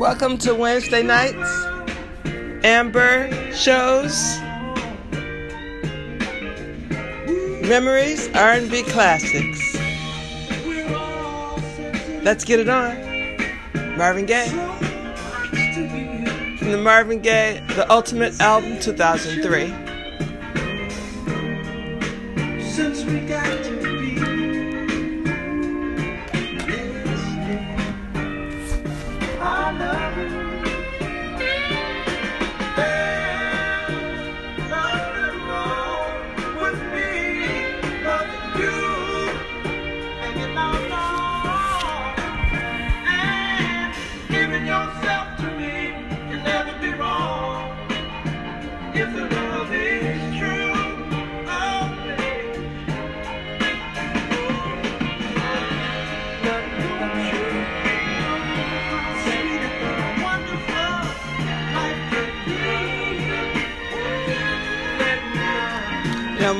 Welcome to Wednesday nights, Amber shows, memories, R&B classics. Let's get it on. Marvin Gaye. From the Marvin Gaye, The Ultimate Album 2003. Since we got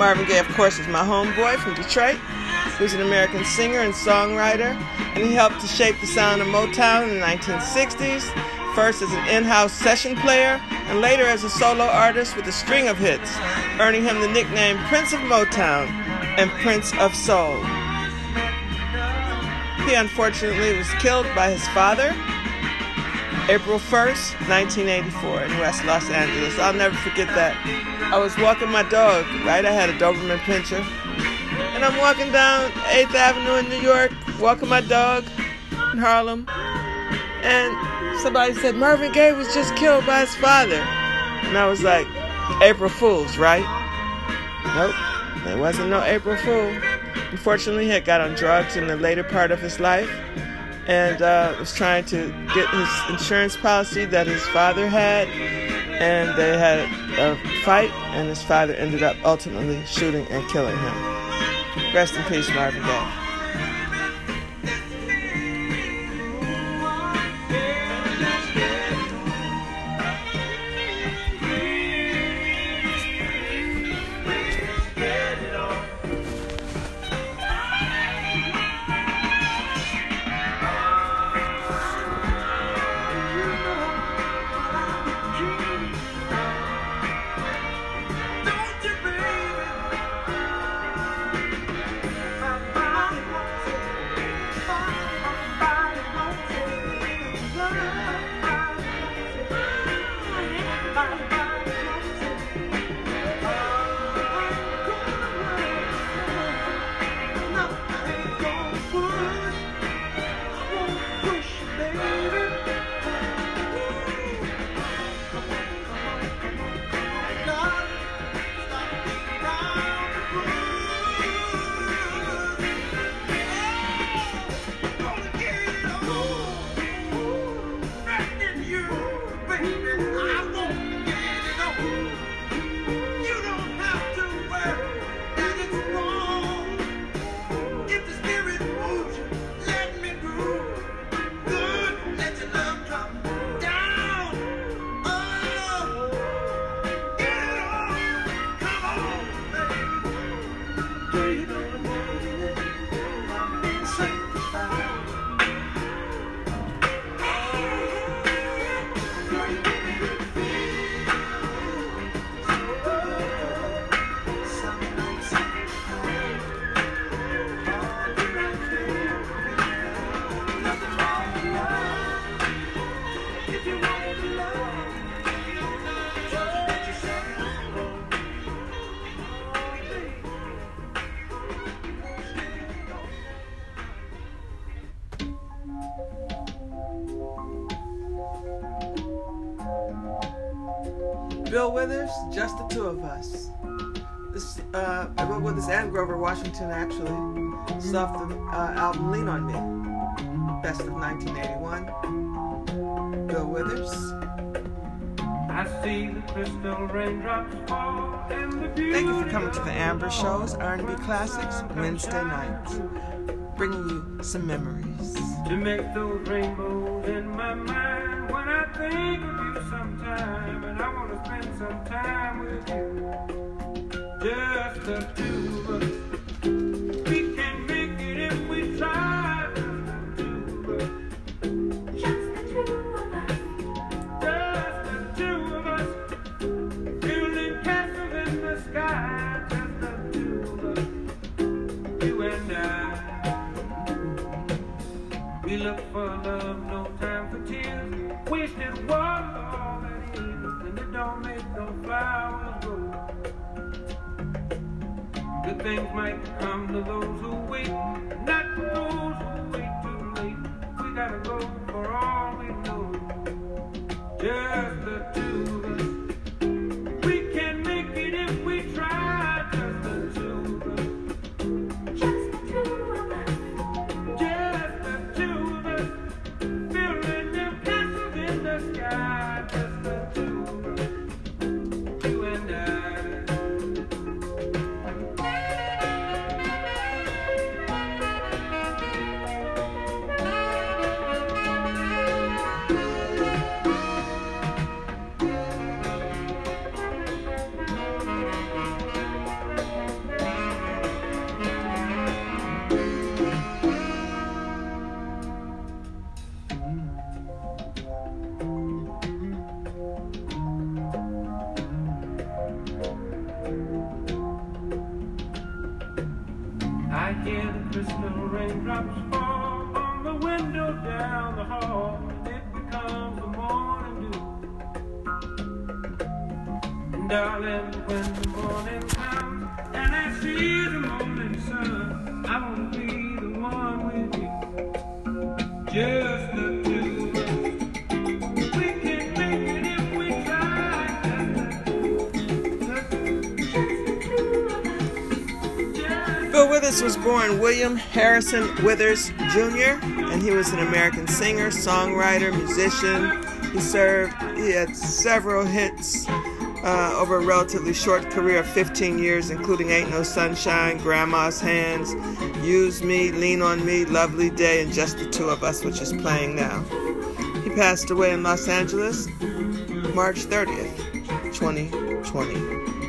Marvin Gaye, of course, is my homeboy from Detroit, who's an American singer and songwriter, and he helped to shape the sound of Motown in the 1960s, first as an in house session player, and later as a solo artist with a string of hits, earning him the nickname Prince of Motown and Prince of Soul. He unfortunately was killed by his father April 1st, 1984, in West Los Angeles. I'll never forget that. I was walking my dog, right? I had a Doberman Pinscher. And I'm walking down 8th Avenue in New York, walking my dog in Harlem. And somebody said, Marvin Gaye was just killed by his father. And I was like, April Fool's, right? Nope, it wasn't no April Fool. Unfortunately, he had got on drugs in the later part of his life and uh, was trying to get his insurance policy that his father had. And they had a fight, and his father ended up ultimately shooting and killing him. Rest in peace, Marvin Gaye. Bill Withers, just the two of us. This, uh, I wrote with this Ann Grover Washington actually. It's off the uh, album Lean on Me, best of 1981. Bill Withers. I see the crystal raindrops fall Thank you for coming to the Amber Shows, R&B Classics, Wednesday nights, bringing you some memories. To make those rainbows in my mind when I think sometime, and I want to spend some time with you. Just the two things might come to those Harrison Withers Jr., and he was an American singer, songwriter, musician. He served, he had several hits uh, over a relatively short career of 15 years, including Ain't No Sunshine, Grandma's Hands, Use Me, Lean on Me, Lovely Day, and Just the Two of Us, which is playing now. He passed away in Los Angeles March 30th, 2020.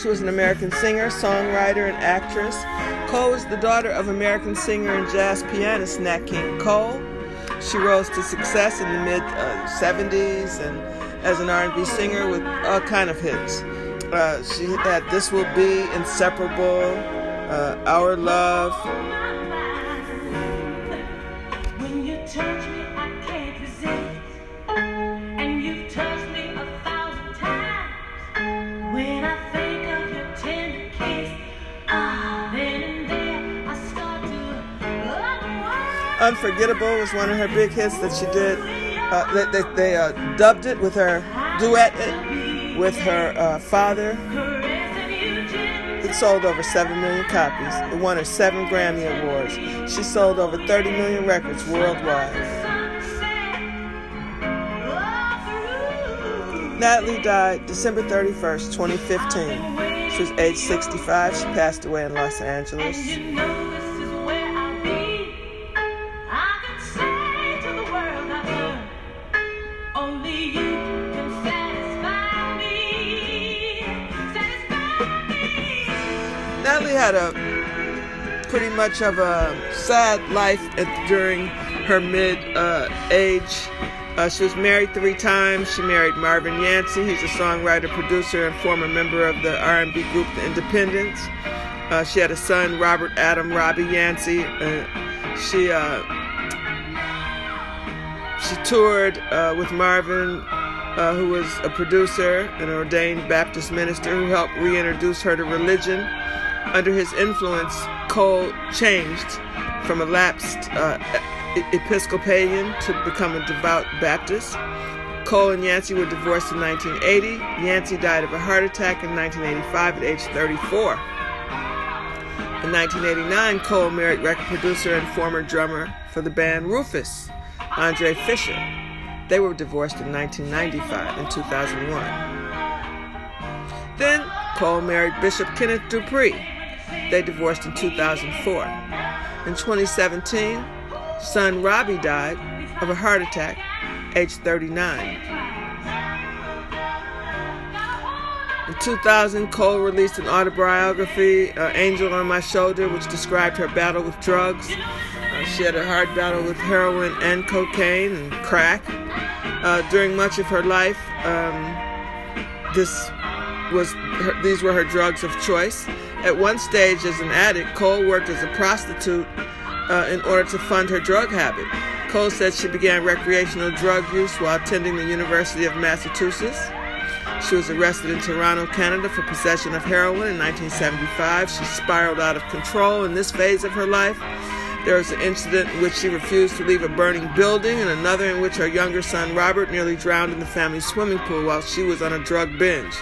She was an American singer, songwriter, and actress. Cole was the daughter of American singer and jazz pianist Nat King Cole. She rose to success in the mid uh, 70s and as an R&B singer with all kind of hits. Uh, she had "This Will Be," "Inseparable," uh, "Our Love." "Unforgettable" was one of her big hits that she did. Uh, they they, they uh, dubbed it with her duet it with her uh, father. It sold over 7 million copies. It won her seven Grammy Awards. She sold over 30 million records worldwide. Natalie died December 31st, 2015. She was age 65. She passed away in Los Angeles. Had a pretty much of a sad life at, during her mid uh, age. Uh, she was married three times. She married Marvin Yancey. He's a songwriter, producer, and former member of the R&B group The Independents. Uh, she had a son, Robert Adam Robbie Yancey. She uh, she toured uh, with Marvin, uh, who was a producer, an ordained Baptist minister, who helped reintroduce her to religion. Under his influence, Cole changed from a lapsed uh, Episcopalian to become a devout Baptist. Cole and Yancey were divorced in 1980. Yancey died of a heart attack in 1985 at age 34. In 1989, Cole married record producer and former drummer for the band Rufus, Andre Fischer. They were divorced in 1995 and 2001. Then Cole married Bishop Kenneth Dupree. They divorced in 2004. In 2017, son Robbie died of a heart attack, age 39. In 2000, Cole released an autobiography, uh, Angel on My Shoulder, which described her battle with drugs. Uh, she had a hard battle with heroin and cocaine and crack. Uh, during much of her life, um, this was her, these were her drugs of choice. At one stage, as an addict, Cole worked as a prostitute uh, in order to fund her drug habit. Cole said she began recreational drug use while attending the University of Massachusetts. She was arrested in Toronto, Canada for possession of heroin in 1975. She spiraled out of control in this phase of her life. There was an incident in which she refused to leave a burning building, and another in which her younger son Robert nearly drowned in the family swimming pool while she was on a drug binge.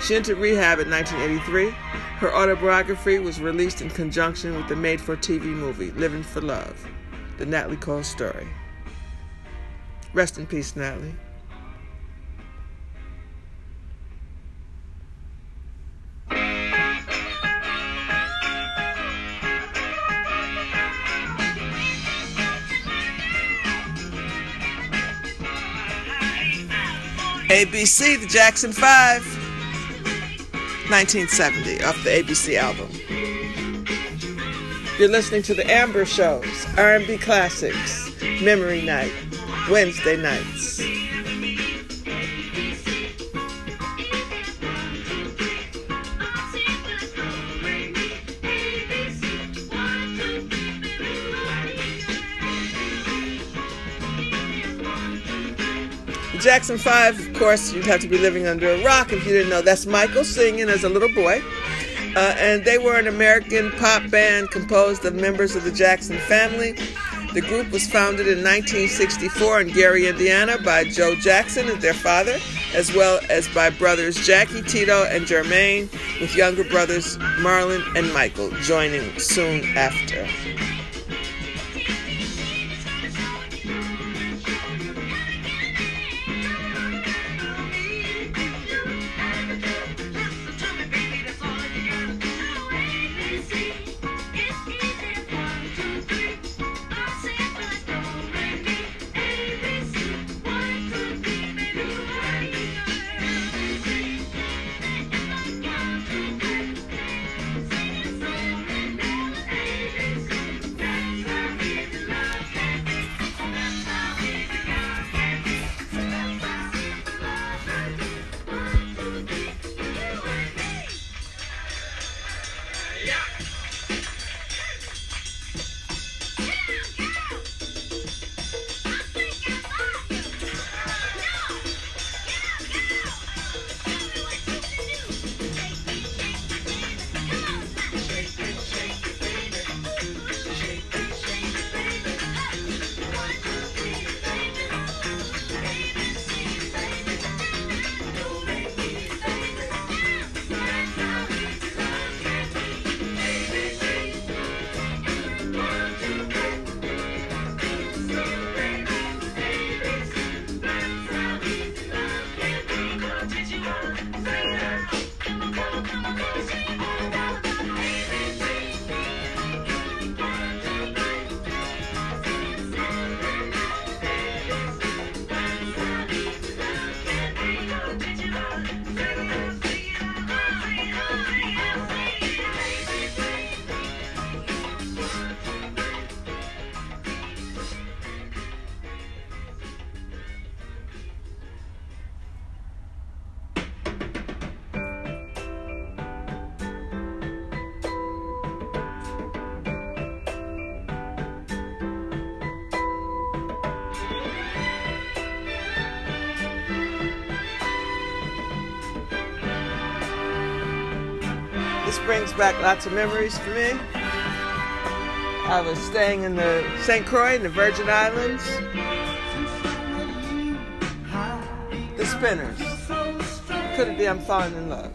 She entered rehab in 1983. Her autobiography was released in conjunction with the made for TV movie Living for Love, the Natalie Cole story. Rest in peace, Natalie. ABC, the Jackson 5, 1970, off the ABC album. You're listening to the Amber Shows, R&B Classics, Memory Night, Wednesday nights. The Jackson 5, of course, you'd have to be living under a rock if you didn't know. That's Michael singing as a little boy. Uh, and they were an American pop band composed of members of the Jackson family. The group was founded in 1964 in Gary, Indiana by Joe Jackson and their father, as well as by brothers Jackie, Tito, and Jermaine, with younger brothers Marlon and Michael joining soon after. This brings back lots of memories for me. I was staying in the St. Croix in the Virgin Islands. The Spinners. Could it be I'm falling in love?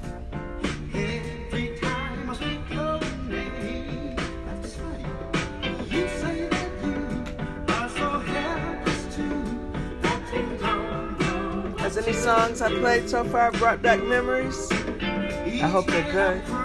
Has any songs I played so far brought back memories? I hope they're good.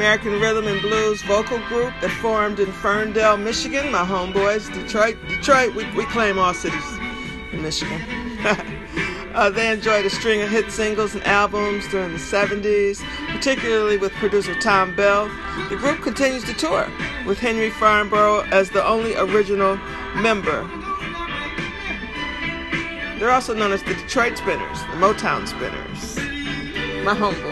American rhythm and blues vocal group that formed in Ferndale, Michigan. My homeboys, Detroit. Detroit, we, we claim all cities in Michigan. uh, they enjoyed a string of hit singles and albums during the 70s, particularly with producer Thom Bell. The group continues to tour with Henry Fambrough as the only original member. They're also known as the Detroit Spinners, the Motown Spinners. My homeboys.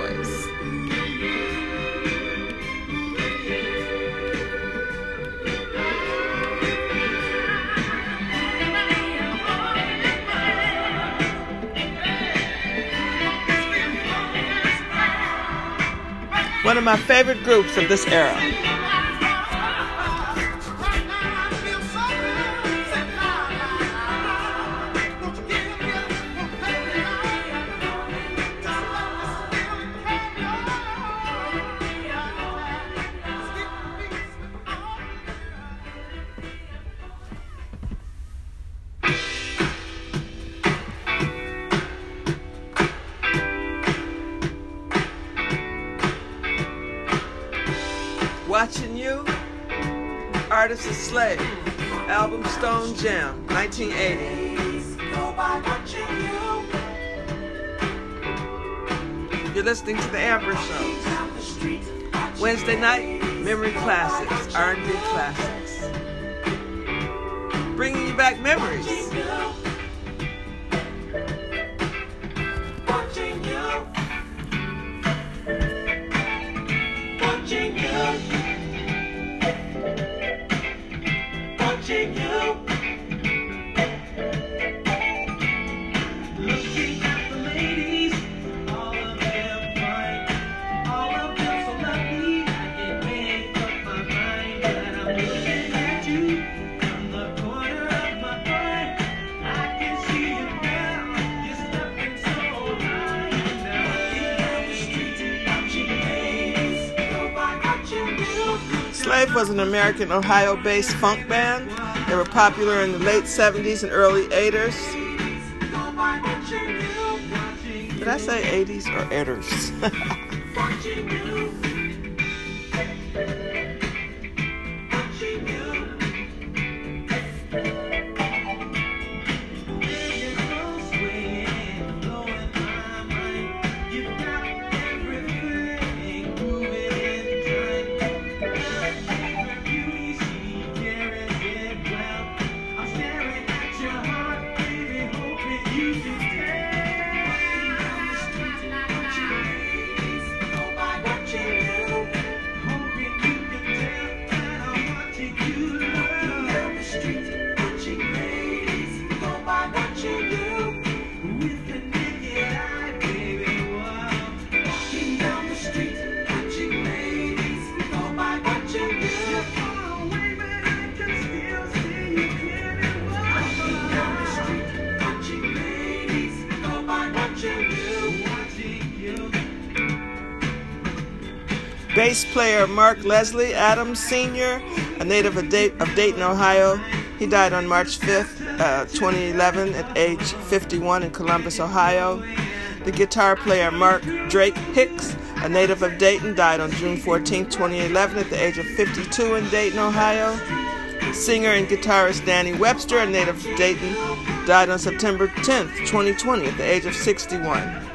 One of my favorite groups of this era. The Amber Show. Wednesday night, memory classics, R&B classics. Bringing you back memories. Was an American Ohio based funk band. They were popular in the late 70s and early 80s. Did I say 80s or 80s? player Mark Leslie Adams Sr., a native of, Dayton, Ohio, he died on March 5th, uh, 2011, at age 51 in Columbus, Ohio. The guitar player Mark Drake Hicks, a native of Dayton, died on June 14, 2011, at the age of 52 in Dayton, Ohio. Singer and guitarist Danny Webster, a native of Dayton, died on September 10, 2020, at the age of 61.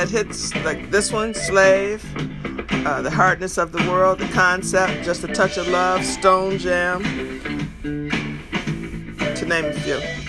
Had hits like this one, Slave, uh, The Hardness of the World, The Concept, Just a Touch of Love, Stone Jam, to name a few.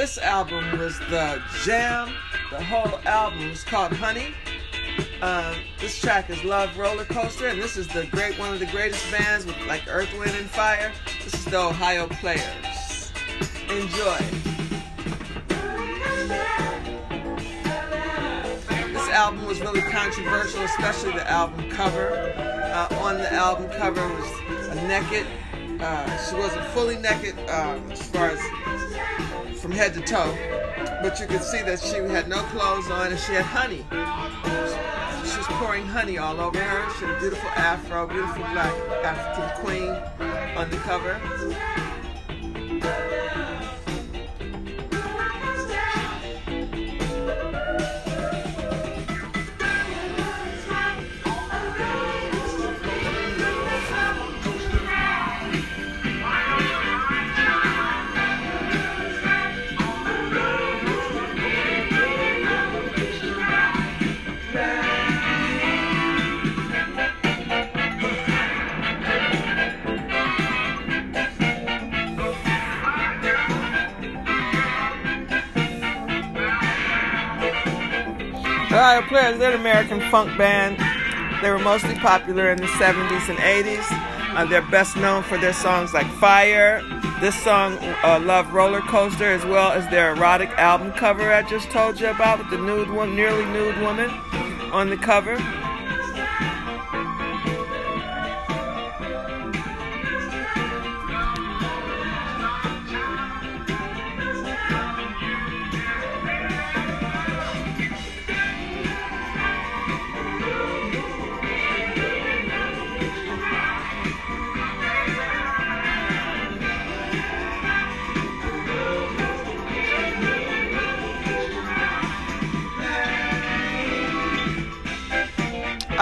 This album was the jam. The whole album was called Honey. Um, this track is Love Roller Coaster, and this is the great one of the greatest bands with like Earth, Wind, and Fire. This is the Ohio Players. Enjoy. This album was really controversial, especially the album cover. Uh, on the album cover was a naked. Uh, she wasn't fully naked um, as far as from head to toe. But you could see that she had no clothes on and she had honey. She was pouring honey all over her. She had a beautiful afro, beautiful black African queen on the cover. Ohio Players, an American funk band. They were mostly popular in the 70s and 80s. Uh, they're best known for their songs like Fire, this song, uh, Love Roller Coaster, as well as their erotic album cover I just told you about with the nude one, nearly nude woman on the cover.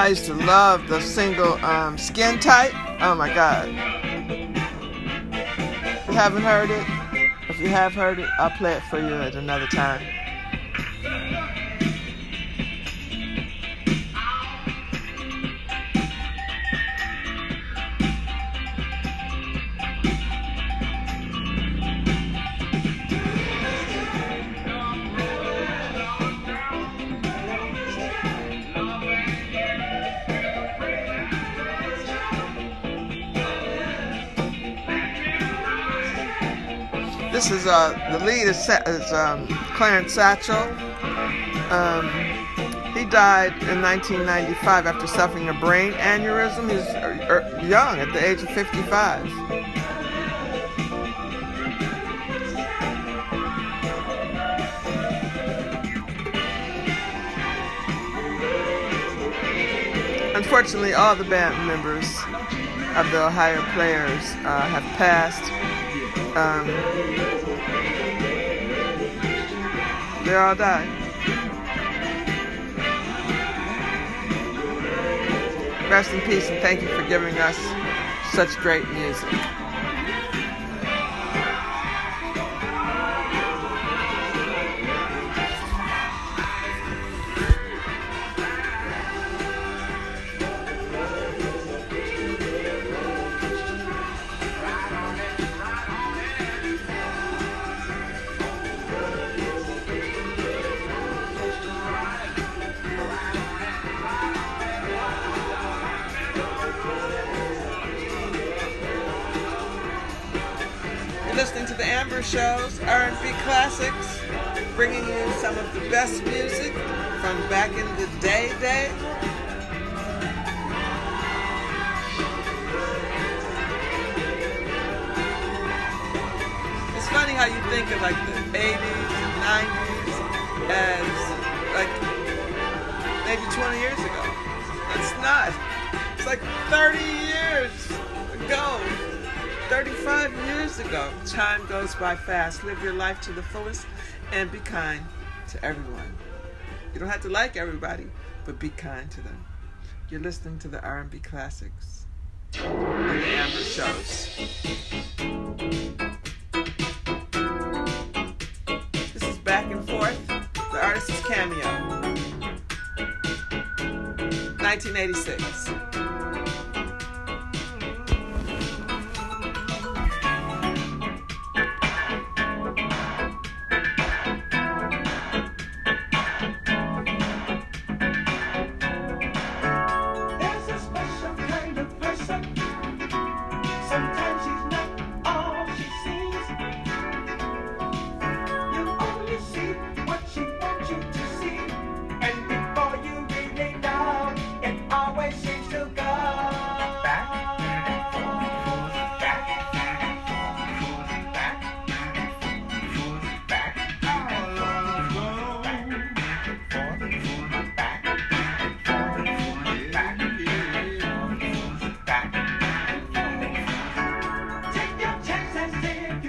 I used to love the single um, Skin Tight. Oh my God. If you haven't heard it, if you have heard it, I'll play it for you at another time. This is uh, the lead is, is um, Clarence Satchell. Um, he died in 1995 after suffering a brain aneurysm. He's uh, er, young, at the age of 55. Unfortunately, all the band members of the Ohio Players uh, have passed. Um, they all died. Rest in peace and thank you for giving us such great music. Music from back in the day day. It's funny how you think of like the 80s and 90s as like maybe 20 years ago. It's not. It's like 30 years ago. 35 years ago. Time goes by fast. Live your life to the fullest and be kind to everyone. You don't have to like everybody, but be kind to them. You're listening to the R&B classics on the Amber Shows. This is Back and Forth. The artist is Cameo. 1986.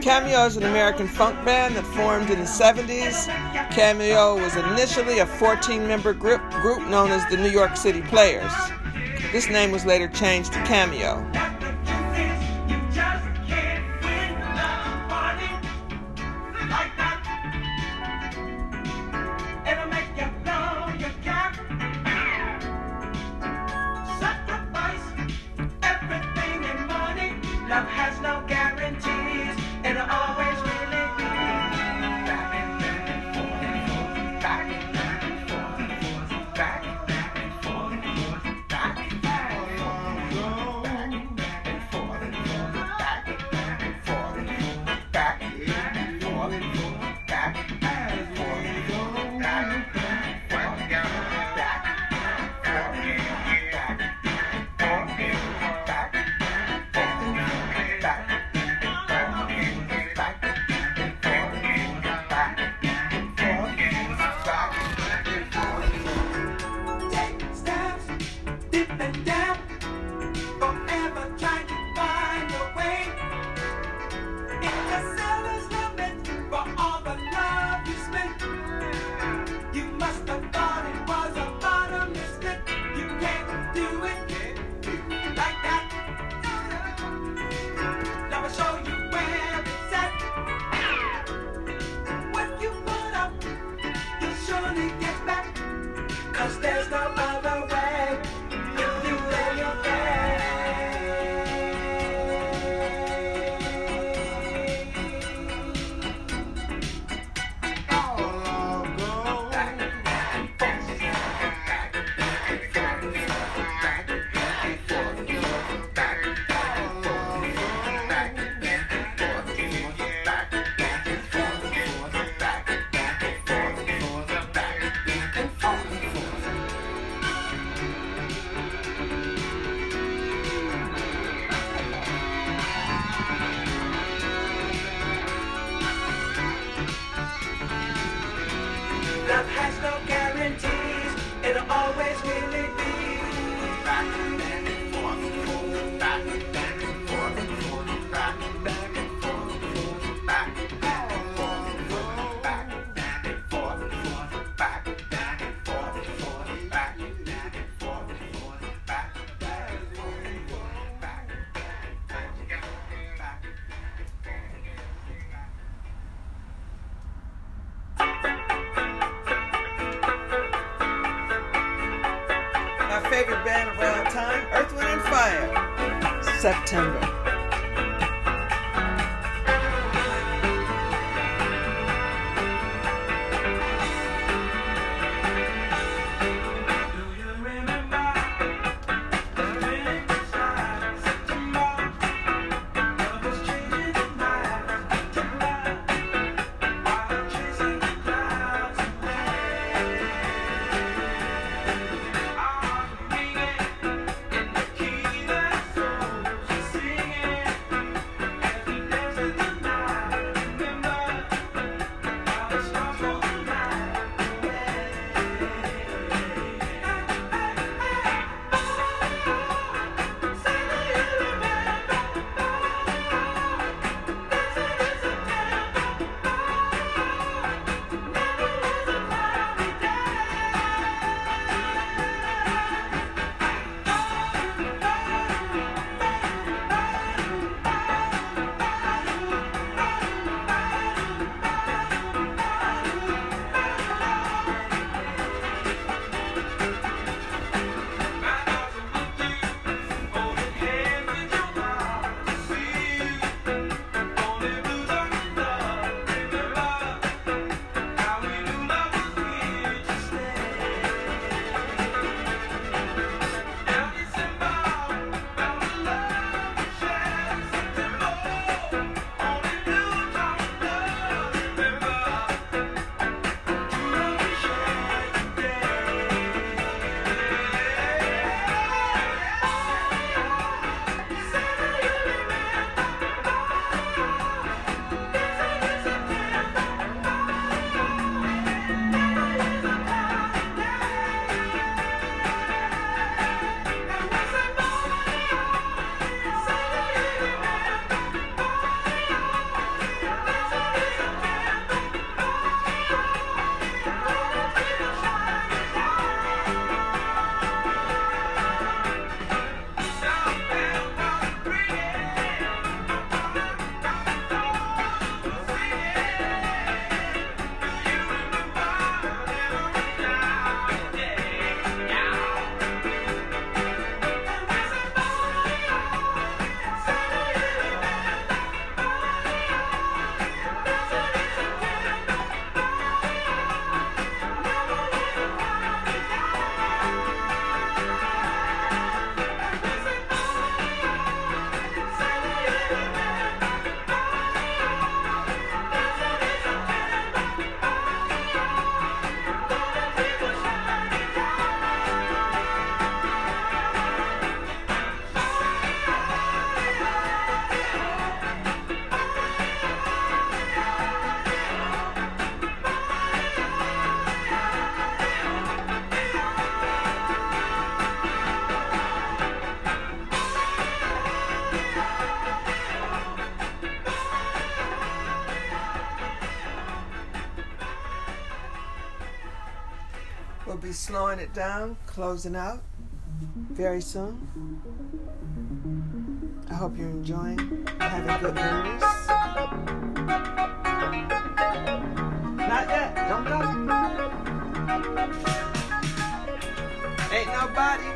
Cameo is an American funk band that formed in the 70s. Cameo was initially a 14 member group, group known as the New York City Players. This name was later changed to Cameo. It down, closing out very soon. I hope you're enjoying, having good memories. Not yet, don't go. Ain't nobody.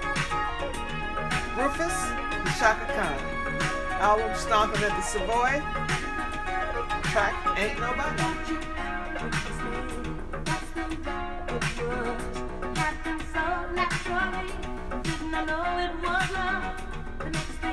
Rufus and Chaka Khan. Album Stomping at the Savoy. Track Ain't Nobody. It's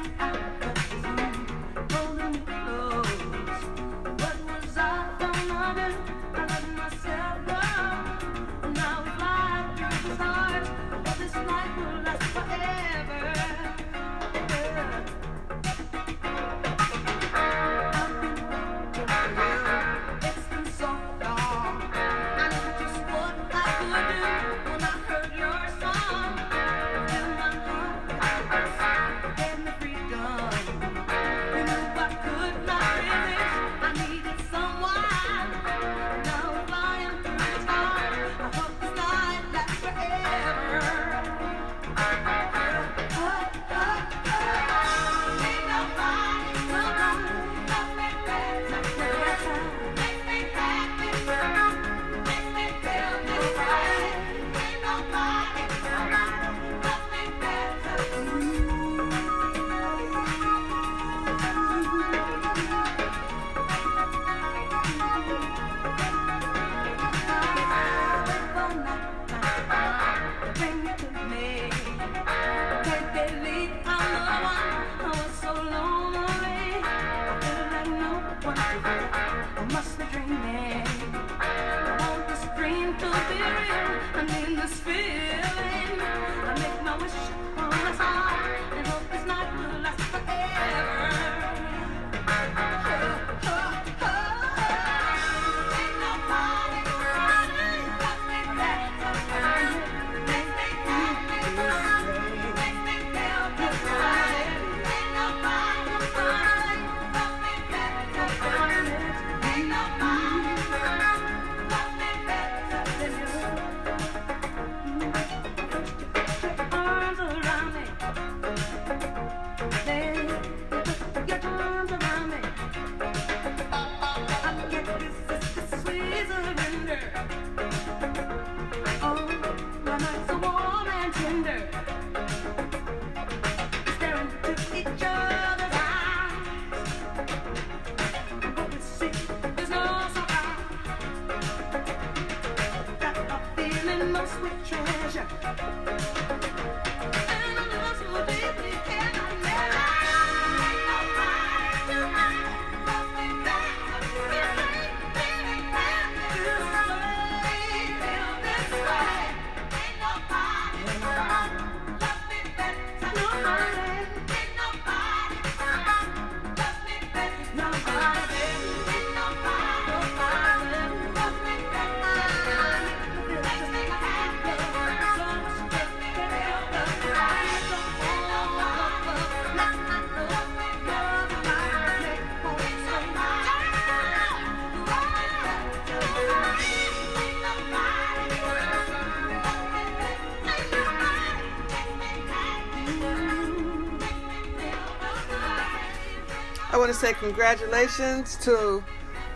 say congratulations to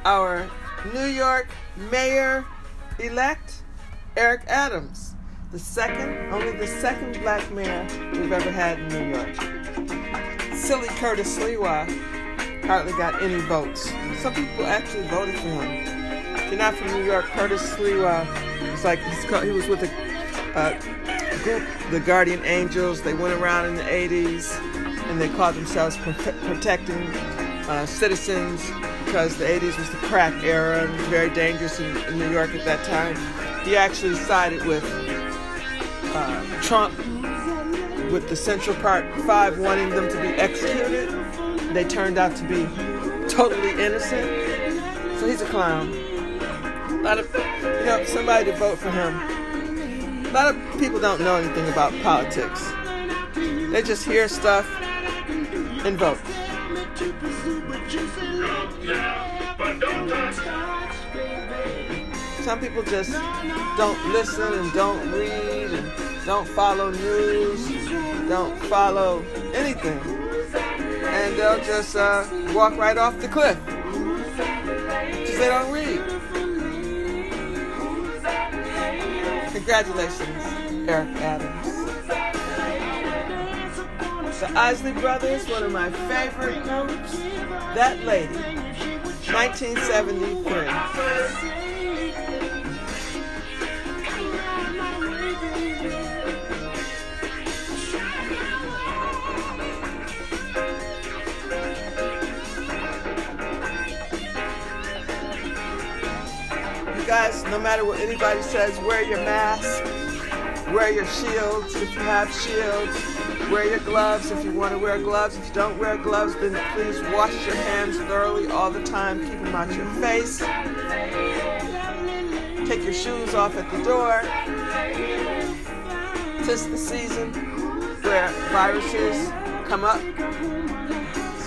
our New York mayor elect, Eric Adams, the second, only the second black mayor we've ever had in New York. Silly Curtis Sliwa hardly got any votes. Some people actually voted for him. If you're not from New York, Curtis Sliwa was like he was with a uh, group, the Guardian Angels. They went around in the 80s and they called themselves protecting uh, citizens because the 80s was the crack era and was very dangerous in, in New York at that time. He actually sided with uh, Trump with the Central Park Five wanting them to be executed. They turned out to be totally innocent. So he's a clown. A lot of, you know, somebody to vote for him. A lot of people don't know anything about politics. They just hear stuff and vote. Some people just don't listen and don't read and don't follow news, don't follow anything. And they'll just uh, walk right off the cliff. Because they don't read. Congratulations, Eric Adams. The Isley Brothers, one of my favorite groups. That Lady, 1973. You guys, no matter what anybody says, wear your mask, wear your shields if you have shields, wear your gloves if you want to wear gloves. If you don't wear gloves, then please wash your hands thoroughly all the time. Keep them out your face. Take your shoes off at the door. Tis the season where viruses come up.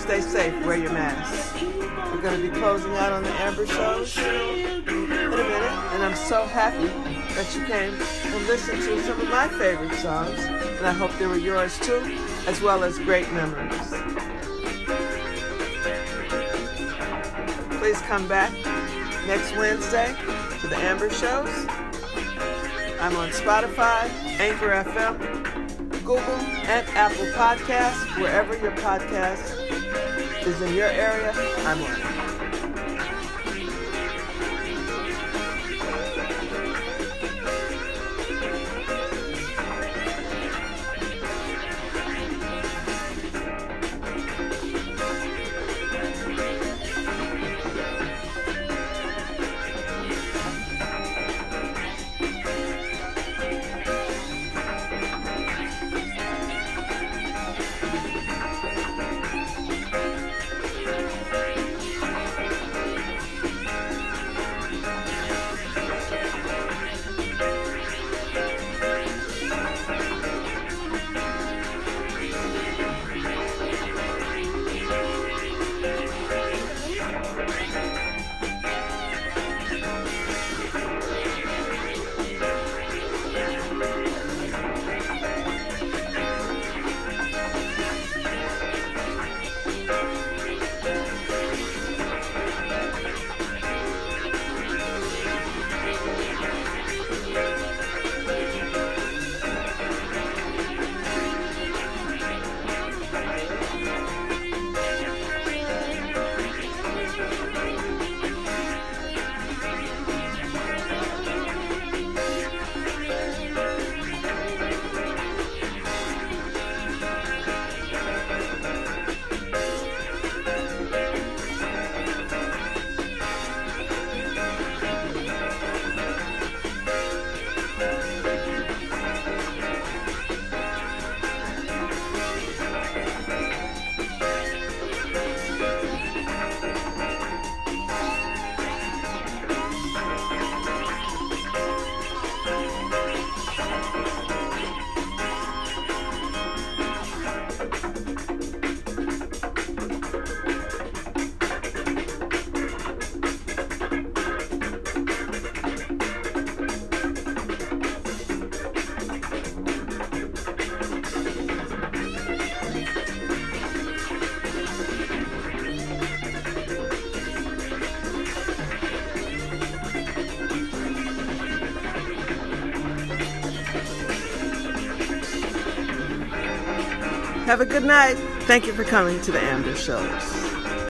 Stay safe, wear your mask. We're going to be closing out on the Amber shows in a minute, and I'm so happy that you came and listened to some of my favorite songs, and I hope they were yours too, as well as great memories. Please come back next Wednesday to the Amber shows. I'm on Spotify, Anchor FM, Google, and Apple Podcasts, wherever your podcast is in your area, I'm on. Have a good night. Thank you for coming to the Amber Shows.